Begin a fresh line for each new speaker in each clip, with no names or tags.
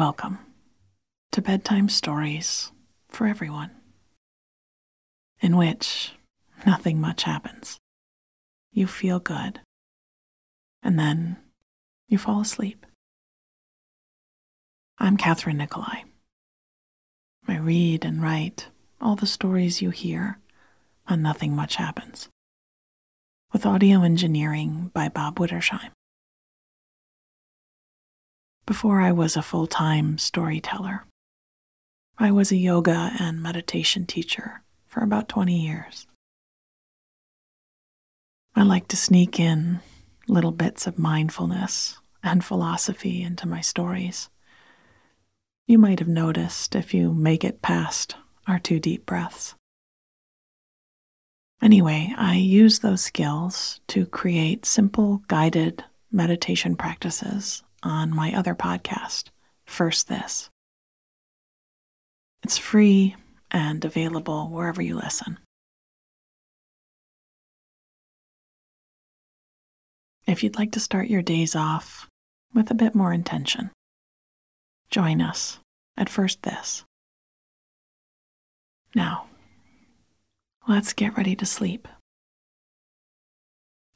Welcome to Bedtime Stories for Everyone, in which nothing much happens. You feel good, and then you fall asleep. I'm Kathryn Nicolai. I read and write all the stories you hear on Nothing Much Happens, with audio engineering by Bob Wittersheim. Before I was a full time storyteller, I was a yoga and meditation teacher for about 20 years. I like to sneak in little bits of mindfulness and philosophy into my stories. You might have noticed if you make it past our two deep breaths. Anyway, I use those skills to create simple guided meditation practices on my other podcast, First This. It's free and available wherever you listen. If you'd like to start your days off with a bit more intention, join us at First This. Now, let's get ready to sleep.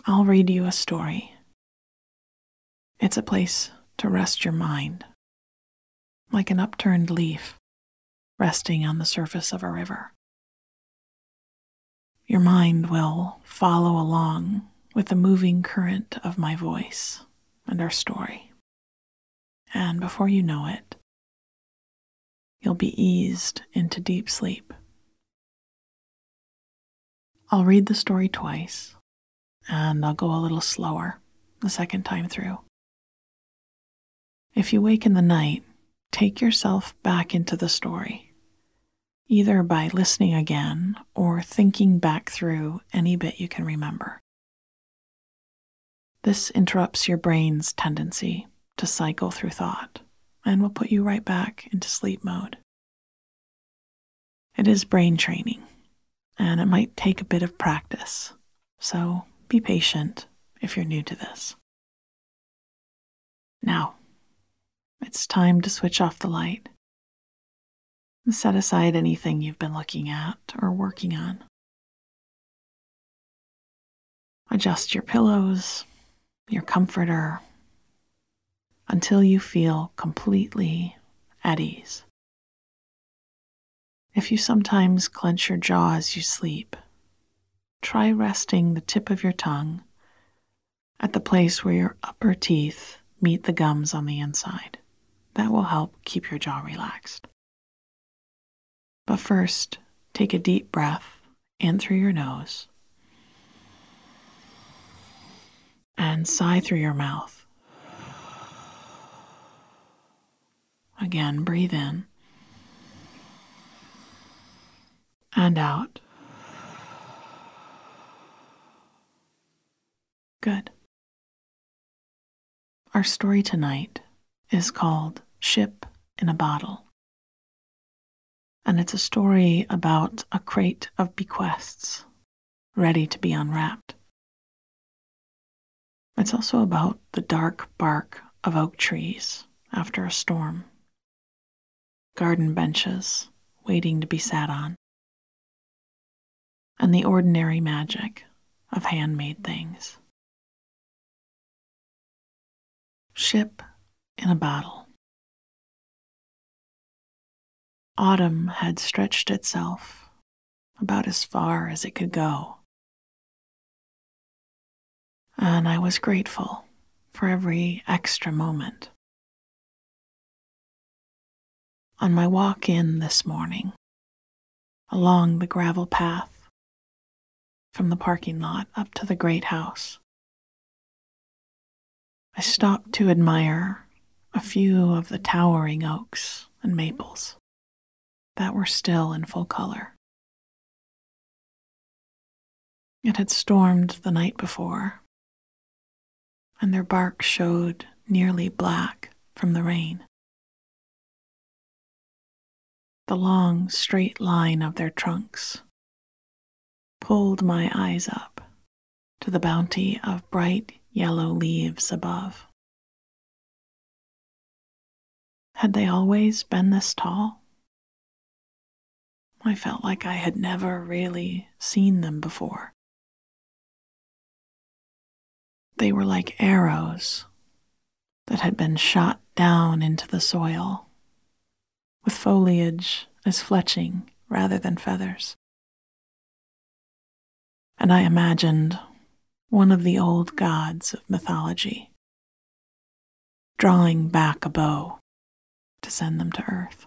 I'll read you a story it's a place to rest your mind, like an upturned leaf resting on the surface of a river. Your mind will follow along with the moving current of my voice and our story. And before you know it, you'll be eased into deep sleep. I'll read the story twice, and I'll go a little slower the second time through. If you wake in the night, take yourself back into the story, either by listening again or thinking back through any bit you can remember. This interrupts your brain's tendency to cycle through thought and will put you right back into sleep mode. It is brain training, and it might take a bit of practice, so be patient if you're new to this. Now, it's time to switch off the light. Set aside anything you've been looking at or working on. Adjust your pillows, your comforter, until you feel completely at ease. If you sometimes clench your jaw as you sleep, try resting the tip of your tongue at the place where your upper teeth meet the gums on the inside. That will help keep your jaw relaxed. But first, take a deep breath in through your nose and sigh through your mouth. Again, breathe in and out. Good. Our story tonight is called Ship in a Bottle. And it's a story about a crate of bequests ready to be unwrapped. It's also about the dark bark of oak trees after a storm, garden benches waiting to be sat on, and the ordinary magic of handmade things. Ship in a Bottle. Autumn had stretched itself about as far as it could go. And I was grateful for every extra moment. On my walk in this morning, along the gravel path from the parking lot up to the great house, I stopped to admire a few of the towering oaks and maples that were still in full color. It had stormed the night before, and their bark showed nearly black from the rain. The long, straight line of their trunks pulled my eyes up to the bounty of bright yellow leaves above. Had they always been this tall? I felt like I had never really seen them before. They were like arrows that had been shot down into the soil, with foliage as fletching rather than feathers. And I imagined one of the old gods of mythology drawing back a bow to send them to earth.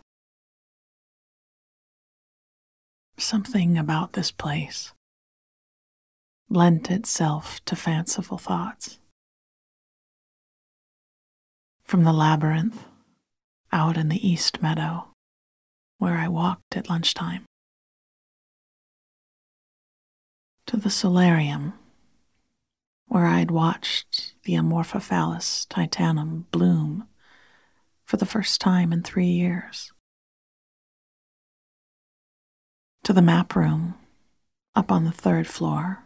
Something about this place lent itself to fanciful thoughts. From the labyrinth out in the east meadow, where I walked at lunchtime, to the solarium, where I'd watched the Amorphophallus titanum bloom for the first time in three years. To the map room up on the third floor,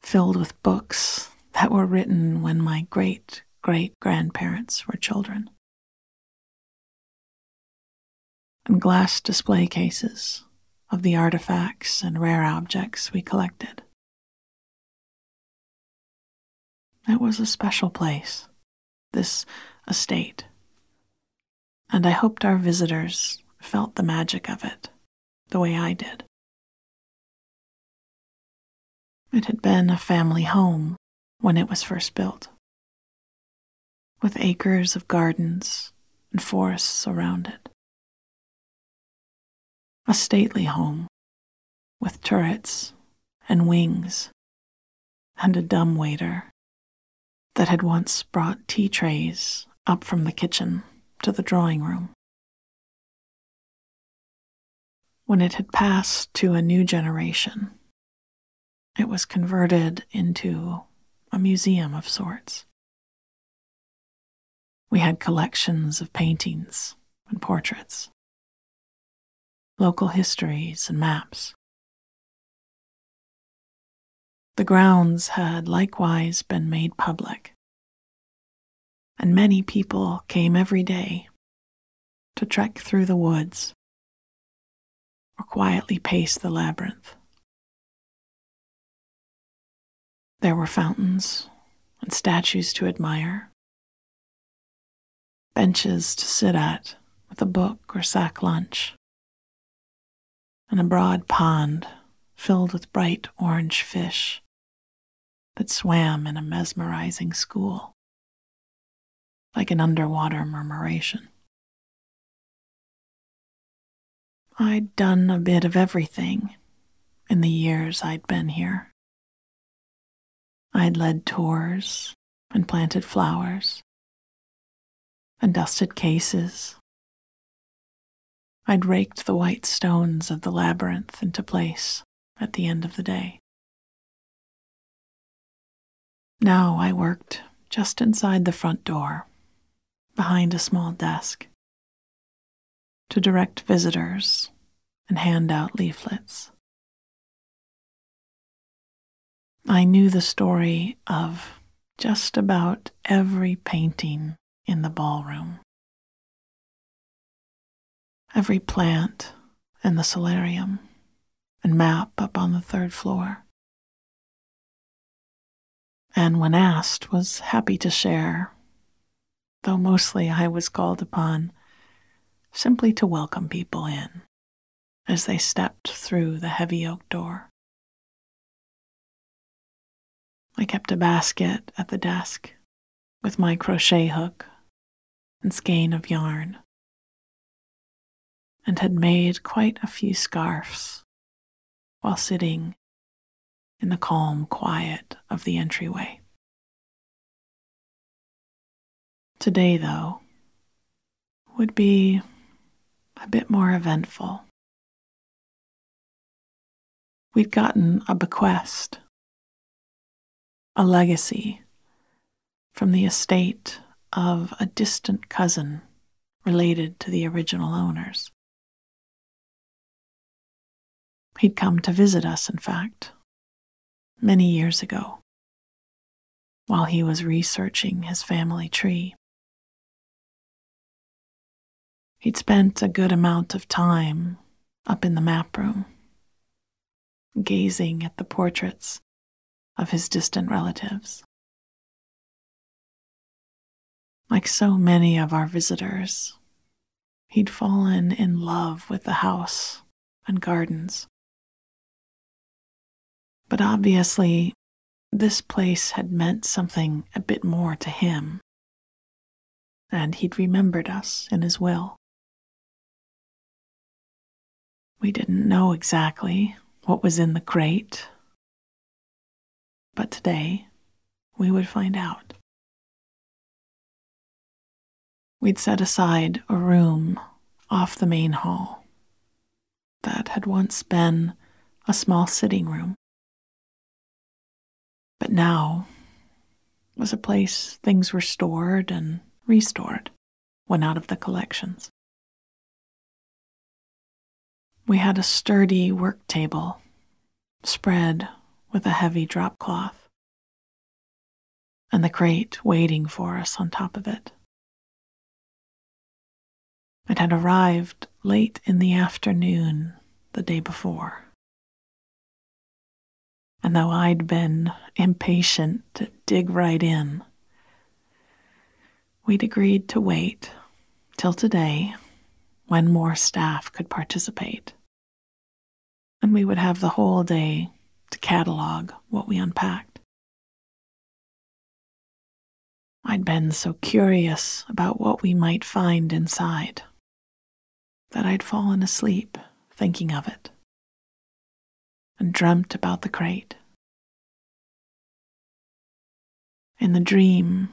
filled with books that were written when my great great grandparents were children, and glass display cases of the artifacts and rare objects we collected. It was a special place, this estate, and I hoped our visitors felt the magic of it the way I did. It had been a family home when it was first built, with acres of gardens and forests around it. A stately home with turrets and wings and a dumbwaiter that had once brought tea trays up from the kitchen to the drawing room. When it had passed to a new generation, it was converted into a museum of sorts. We had collections of paintings and portraits, local histories and maps. The grounds had likewise been made public, and many people came every day to trek through the woods or quietly pace the labyrinth. There were fountains and statues to admire, benches to sit at with a book or sack lunch, and a broad pond filled with bright orange fish that swam in a mesmerizing school, like an underwater murmuration. I'd done a bit of everything in the years I'd been here. I'd led tours and planted flowers and dusted cases. I'd raked the white stones of the labyrinth into place at the end of the day. Now I worked just inside the front door, behind a small desk to direct visitors and hand out leaflets. I knew the story of just about every painting in the ballroom, every plant in the solarium, and map up on the third floor. And when asked, was happy to share, though mostly I was called upon simply to welcome people in as they stepped through the heavy oak door. I kept a basket at the desk with my crochet hook and skein of yarn, and had made quite a few scarfs while sitting in the calm quiet of the entryway. Today, though, would be a bit more eventful. We'd gotten a bequest, a legacy from the estate of a distant cousin related to the original owners. He'd come to visit us, in fact, many years ago, while he was researching his family tree. He'd spent a good amount of time up in the map room, gazing at the portraits of his distant relatives. Like so many of our visitors, he'd fallen in love with the house and gardens. But obviously, this place had meant something a bit more to him, and he'd remembered us in his will. We didn't know exactly what was in the crate, but today we would find out. We'd set aside a room off the main hall that had once been a small sitting room, but now was a place things were stored and restored when out of the collections. We had a sturdy work table spread with a heavy drop cloth, and the crate waiting for us on top of it. It had arrived late in the afternoon the day before. And though I'd been impatient to dig right in, we'd agreed to wait till today when more staff could participate and we would have the whole day to catalog what we unpacked. I'd been so curious about what we might find inside that I'd fallen asleep thinking of it and dreamt about the crate. In the dream,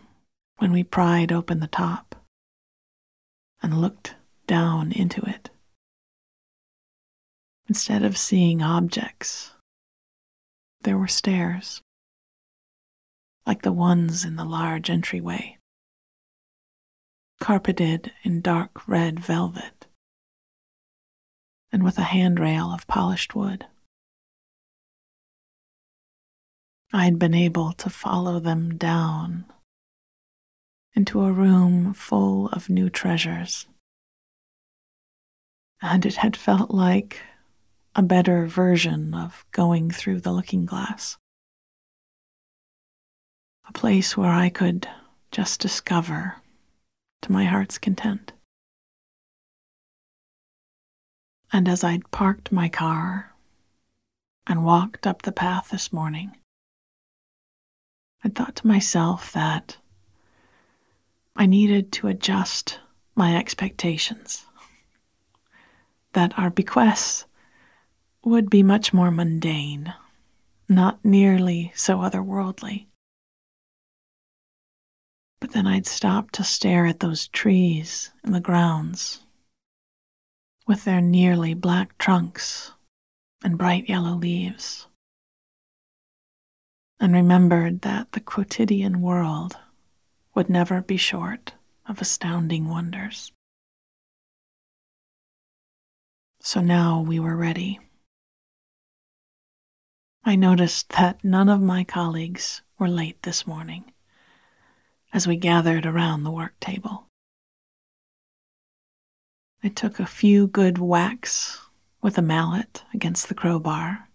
when we pried open the top and looked down into it, Instead of seeing objects, there were stairs, like the ones in the large entryway, carpeted in dark red velvet, and with a handrail of polished wood. I had been able to follow them down into a room full of new treasures, and it had felt like a better version of going through the looking glass. A place where I could just discover to my heart's content. And as I'd parked my car and walked up the path this morning, I thought to myself that I needed to adjust my expectations, that our bequests would be much more mundane, not nearly so otherworldly. But then I'd stop to stare at those trees in the grounds with their nearly black trunks and bright yellow leaves, and remembered that the quotidian world would never be short of astounding wonders. So now we were ready. I noticed that none of my colleagues were late this morning as we gathered around the work table. I took a few good whacks with a mallet against the crowbar.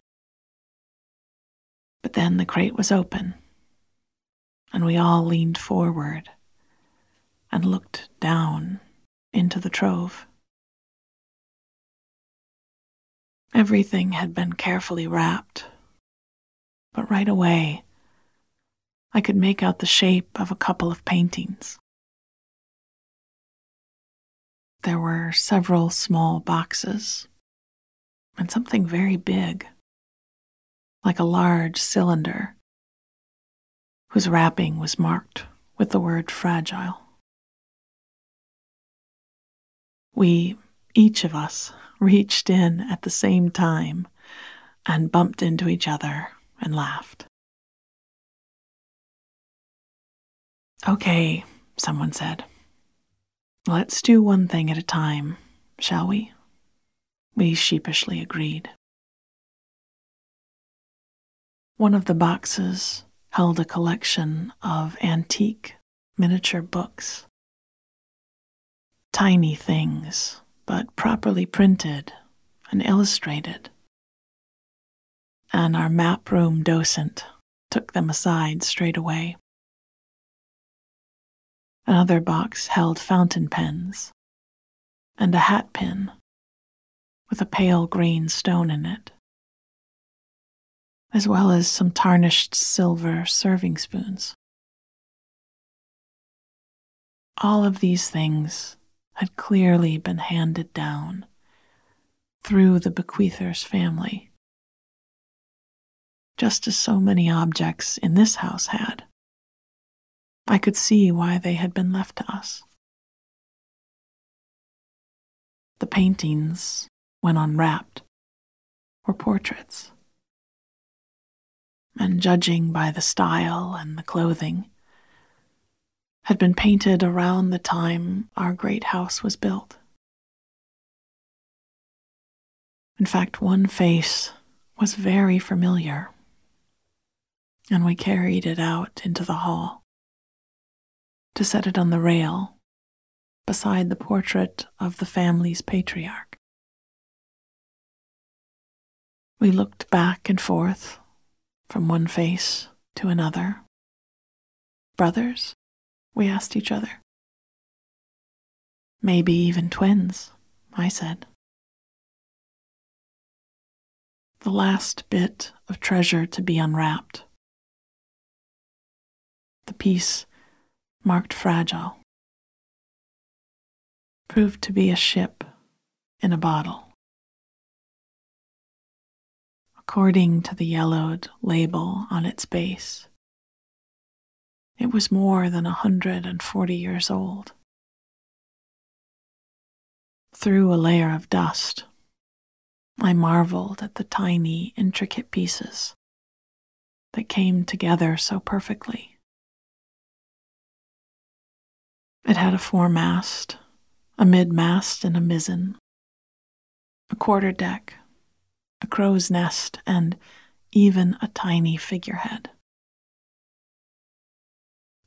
But then the crate was open, and we all leaned forward and looked down into the trove. Everything had been carefully wrapped but right away I could make out the shape of a couple of paintings. There were several small boxes and something very big, like a large cylinder, whose wrapping was marked with the word fragile. We, each of us, reached in at the same time and bumped into each other and laughed. Okay, someone said. Let's do one thing at a time, shall we? We sheepishly agreed. One of the boxes held a collection of antique miniature books. tiny things, but properly printed and illustrated. And our map room docent took them aside straight away. Another box held fountain pens and a hat pin with a pale green stone in it, as well as some tarnished silver serving spoons. All of these things had clearly been handed down through the bequeather's family, just as so many objects in this house had. I could see why they had been left to us. The paintings, when unwrapped, were portraits. And judging by the style and the clothing, had been painted around the time our great house was built. In fact, one face was very familiar, and we carried it out into the hall to set it on the rail beside the portrait of the family's patriarch. We looked back and forth from one face to another. Brothers? We asked each other. Maybe even twins, I said. The last bit of treasure to be unwrapped. The piece marked fragile proved to be a ship in a bottle. According to the yellowed label on its base, it was more than a 140 years old. Through a layer of dust, I marveled at the tiny, intricate pieces that came together so perfectly. It had a foremast, a midmast, and a mizzen, a quarter deck, a crow's nest, and even a tiny figurehead.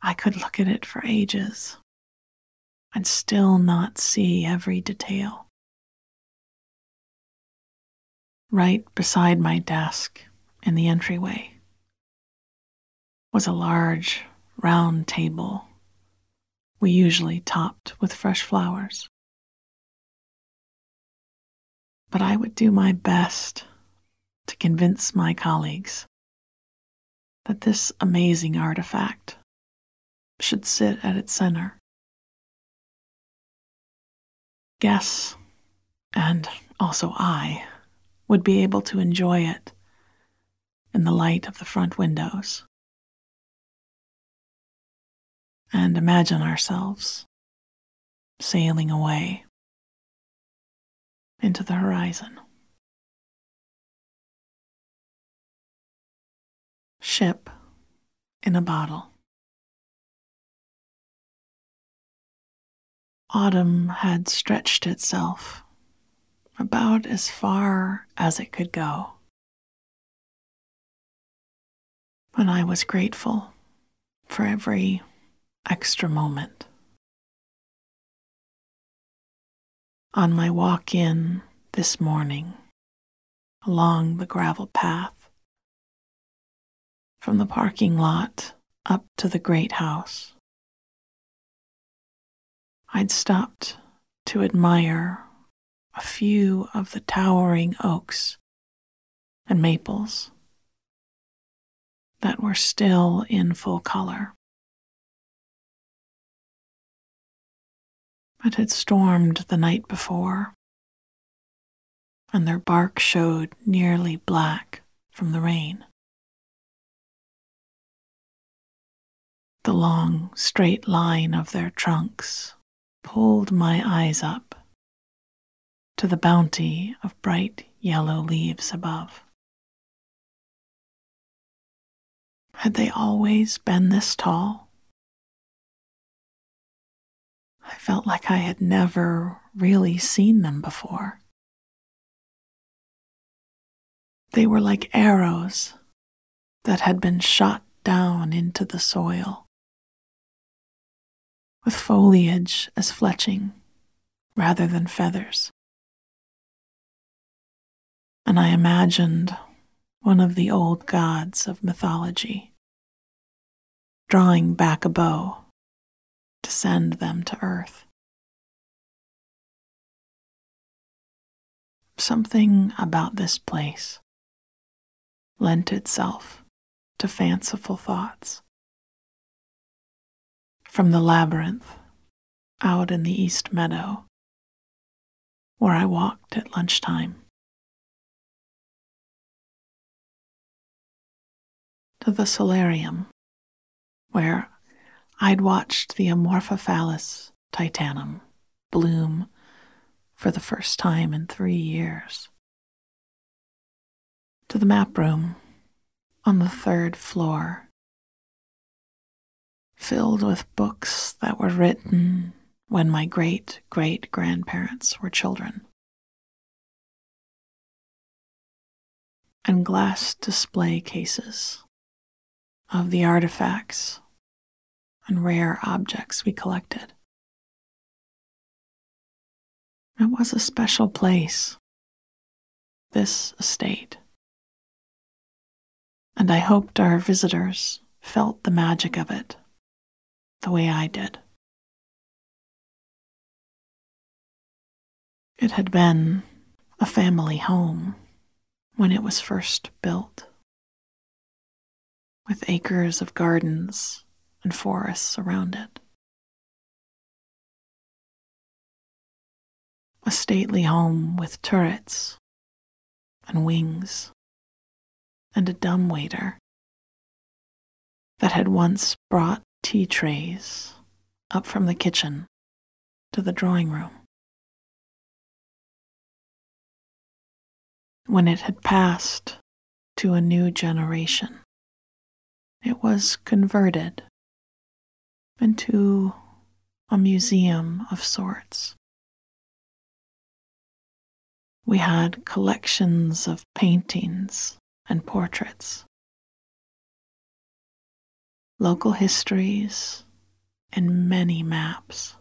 I could look at it for ages and still not see every detail. Right beside my desk in the entryway was a large round table we usually topped with fresh flowers. But I would do my best to convince my colleagues that this amazing artifact should sit at its center. Guests, and also I, would be able to enjoy it in the light of the front windows. And imagine ourselves sailing away into the horizon. Ship in a bottle. Autumn had stretched itself about as far as it could go. And I was grateful for every extra moment. On my walk in this morning along the gravel path from the parking lot up to the great house, I'd stopped to admire a few of the towering oaks and maples that were still in full color. It had stormed the night before, and their bark showed nearly black from the rain. The long, straight line of their trunks pulled my eyes up to the bounty of bright yellow leaves above. Had they always been this tall? Felt like I had never really seen them before. They were like arrows that had been shot down into the soil with foliage as fletching rather than feathers. And I imagined one of the old gods of mythology drawing back a bow to send them to earth. Something about this place lent itself to fanciful thoughts. From the labyrinth out in the East Meadow, where I walked at lunchtime, to the solarium, where I'd watched the Amorphophallus titanum bloom for the first time in three years. To the map room on the third floor, filled with books that were written when my great great grandparents were children. And glass display cases of the artifacts and rare objects we collected. It was a special place, this estate. And I hoped our visitors felt the magic of it the way I did. It had been a family home when it was first built, with acres of gardens and forests around it. a stately home with turrets and wings, and a dumbwaiter that had once brought tea trays up from the kitchen to the drawing room. When it had passed to a new generation, it was converted into a museum of sorts. We had collections of paintings and portraits, local histories, and many maps.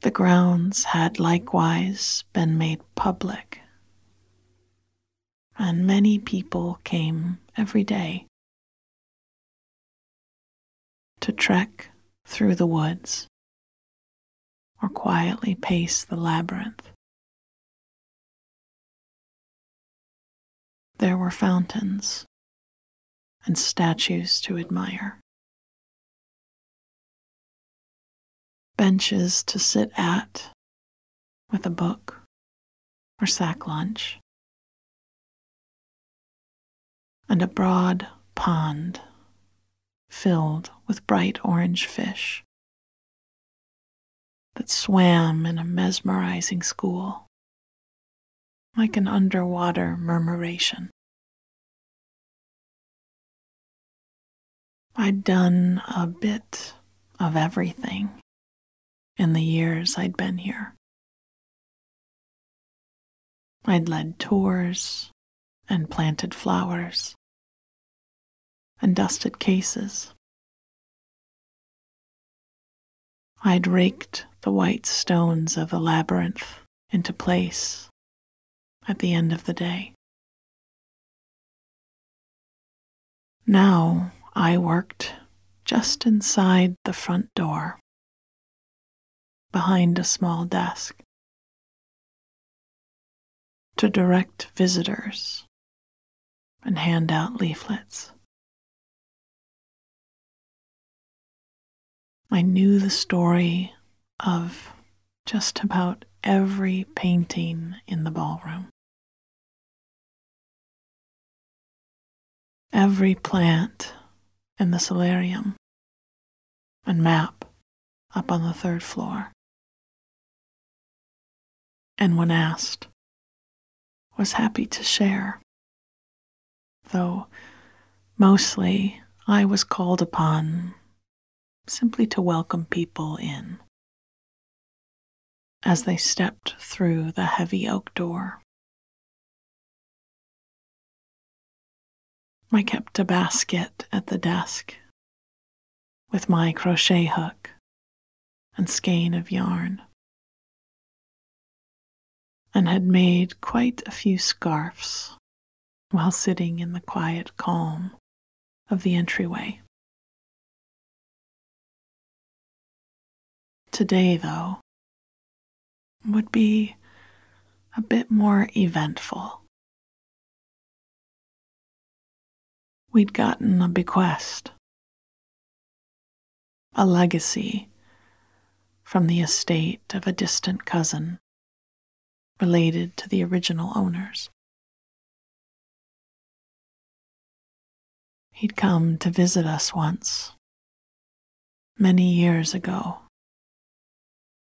The grounds had likewise been made public, and many people came every day to trek through the woods or quietly pace the labyrinth. There were fountains and statues to admire, benches to sit at with a book or sack lunch, and a broad pond filled with bright orange fish that swam in a mesmerizing school, like an underwater murmuration. I'd done a bit of everything in the years I'd been here. I'd led tours and planted flowers and dusted cases. I'd raked the white stones of the labyrinth into place at the end of the day. Now I worked just inside the front door, behind a small desk, to direct visitors and hand out leaflets. I knew the story of just about every painting in the ballroom. Every plant in the solarium and map up on the third floor. And when asked, was happy to share, though mostly I was called upon simply to welcome people in as they stepped through the heavy oak door. I kept a basket at the desk with my crochet hook and skein of yarn, and had made quite a few scarfs while sitting in the quiet calm of the entryway. Today, though, would be a bit more eventful. We'd gotten a bequest, a legacy from the estate of a distant cousin related to the original owners. He'd come to visit us once, many years ago,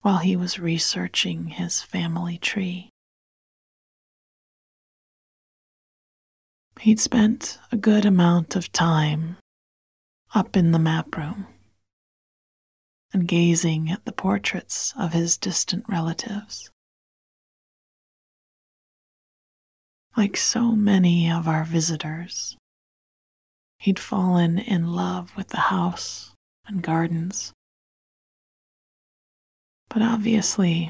while he was researching his family tree. He'd spent a good amount of time up in the map room and gazing at the portraits of his distant relatives. Like so many of our visitors, he'd fallen in love with the house and gardens. But obviously,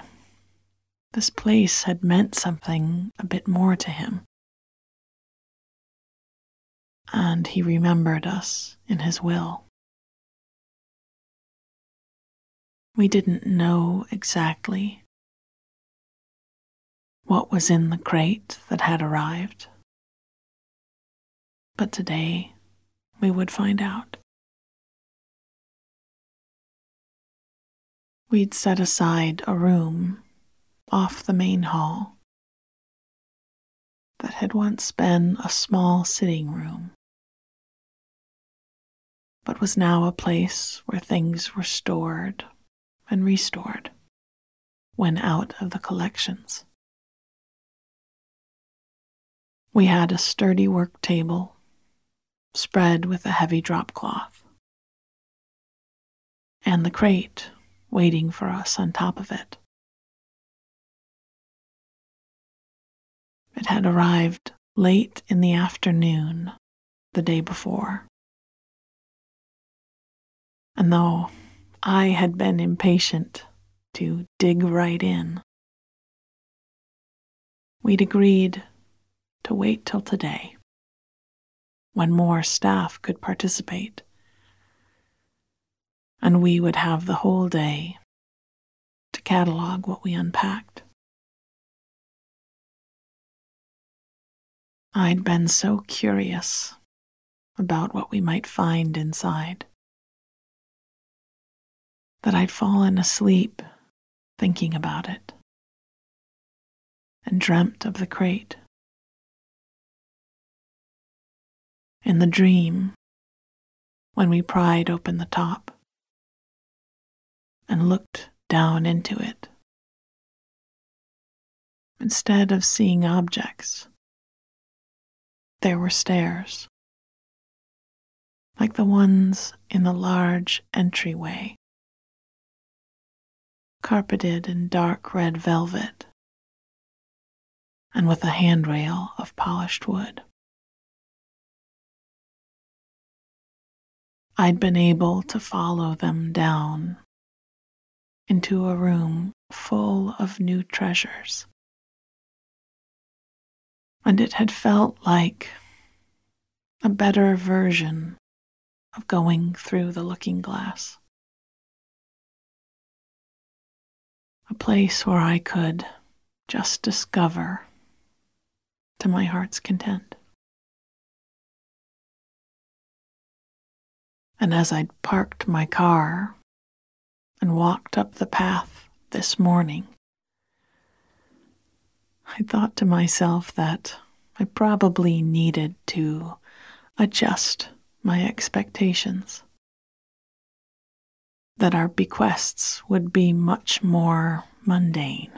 this place had meant something a bit more to him. And he remembered us in his will. We didn't know exactly what was in the crate that had arrived. But today we would find out. We'd set aside a room off the main hall that had once been a small sitting room, but was now a place where things were stored and restored when out of the collections. We had a sturdy work table spread with a heavy drop cloth, and the crate waiting for us on top of it. It had arrived late in the afternoon the day before. And though I had been impatient to dig right in, we'd agreed to wait till today, when more staff could participate, and we would have the whole day to catalog what we unpacked. I'd been so curious about what we might find inside that I'd fallen asleep thinking about it and dreamt of the crate. in the dream when we pried open the top and looked down into it. Instead of seeing objects, there were stairs, like the ones in the large entryway, carpeted in dark red velvet and with a handrail of polished wood. I'd been able to follow them down into a room full of new treasures. And it had felt like a better version of going through the looking glass. A place where I could just discover to my heart's content. And as I'd parked my car and walked up the path this morning, I thought to myself that I probably needed to adjust my expectations. That our bequests would be much more mundane,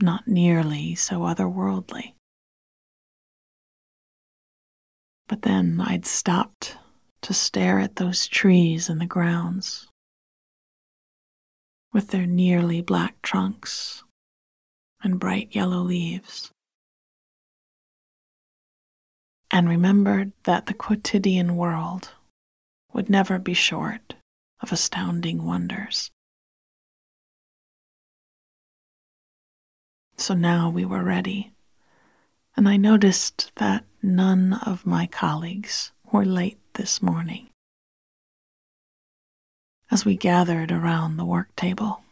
not nearly so otherworldly. But then I'd stopped to stare at those trees in the grounds with their nearly black trunks and bright yellow leaves. And remembered that the quotidian world would never be short of astounding wonders. So now we were ready, and I noticed that none of my colleagues were late this morning. As we gathered around the work table,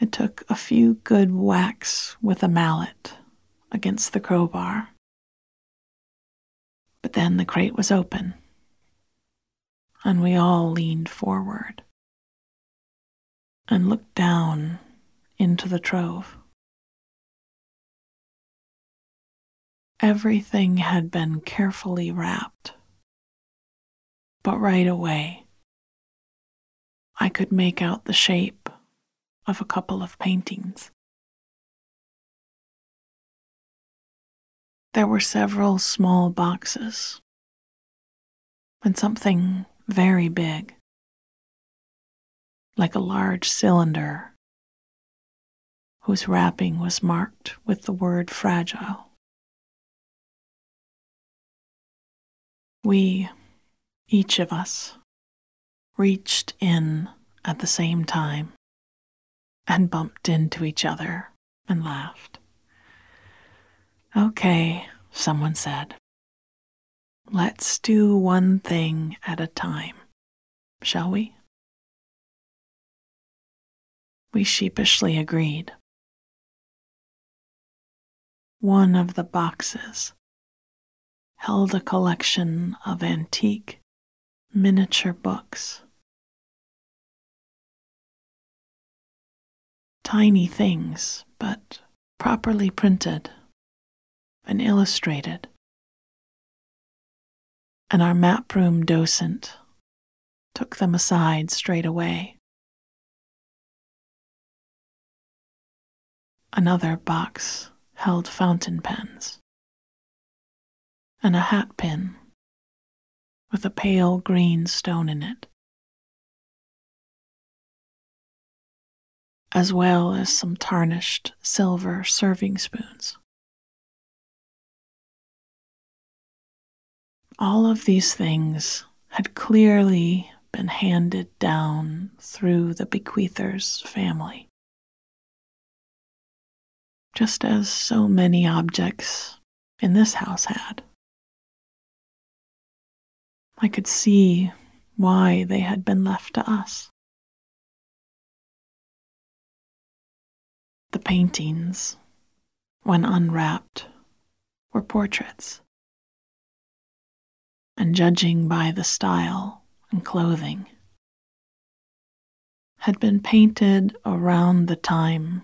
it took a few good whacks with a mallet against the crowbar. But then the crate was open, and we all leaned forward and looked down into the trove. Everything had been carefully wrapped, but right away I could make out the shape of a couple of paintings. There were several small boxes and something very big, like a large cylinder whose wrapping was marked with the word fragile. We, each of us, reached in at the same time and bumped into each other and laughed. Okay, someone said. Let's do one thing at a time, shall we? We sheepishly agreed. One of the boxes held a collection of antique miniature books. Tiny things, but properly printed and illustrated. And our map room docent took them aside straight away. Another box held fountain pens and a hat pin with a pale green stone in it, as well as some tarnished silver serving spoons. All of these things had clearly been handed down through the bequeather's family. Just as so many objects in this house had. I could see why they had been left to us. The paintings, when unwrapped, were portraits and judging by the style and clothing, had been painted around the time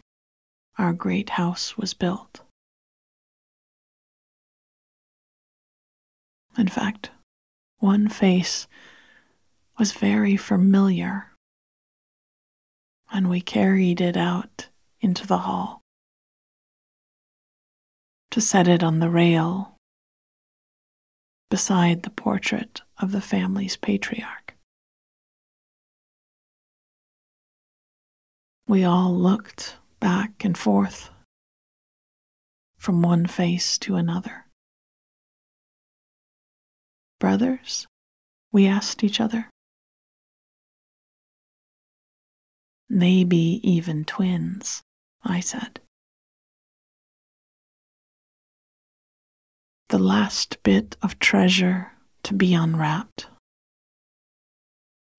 our great house was built. In fact, one face was very familiar, and we carried it out into the hall to set it on the rail beside the portrait of the family's patriarch. We all looked back and forth from one face to another. Brothers? We asked each other. Maybe even twins, I said. the last bit of treasure to be unwrapped.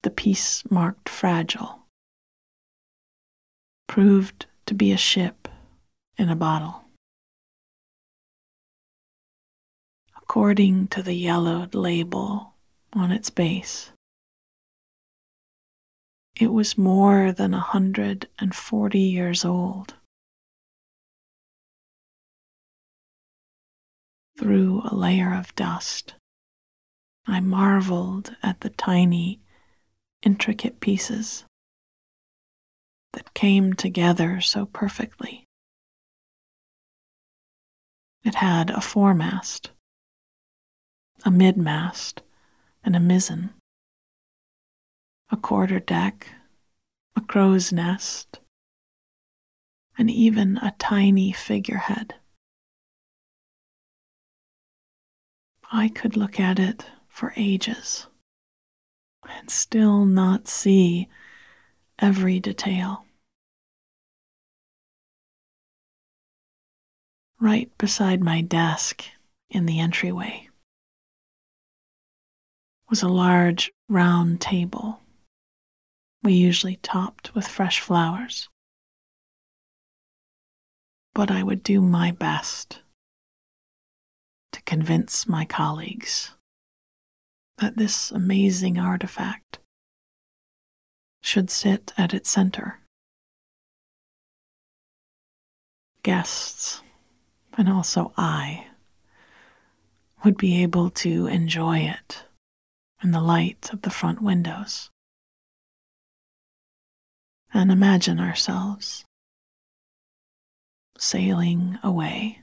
The piece marked fragile proved to be a ship in a bottle. According to the yellowed label on its base, it was more than a hundred and forty years old. through a layer of dust. I marveled at the tiny, intricate pieces that came together so perfectly. It had a foremast, a midmast, and a mizzen, a quarter deck, a crow's nest, and even a tiny figurehead. I could look at it for ages and still not see every detail. Right beside my desk in the entryway was a large round table we usually topped with fresh flowers. But I would do my best to convince my colleagues that this amazing artifact should sit at its center. Guests, and also I, would be able to enjoy it in the light of the front windows and imagine ourselves sailing away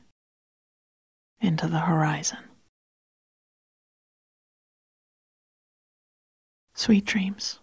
into the horizon. Sweet dreams.